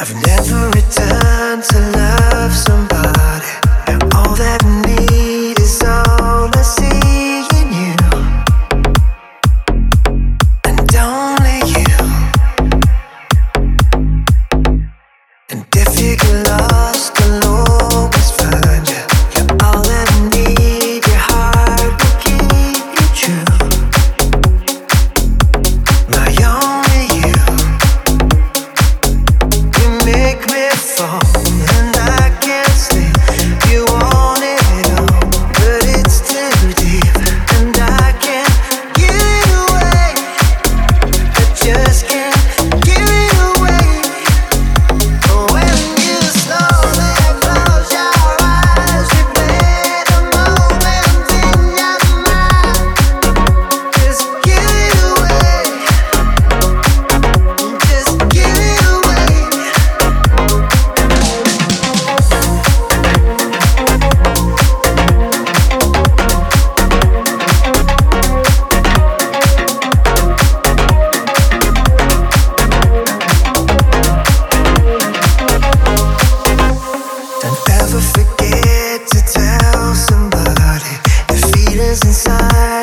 I've never returned to love somebody. Only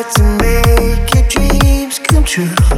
to make your dreams come true.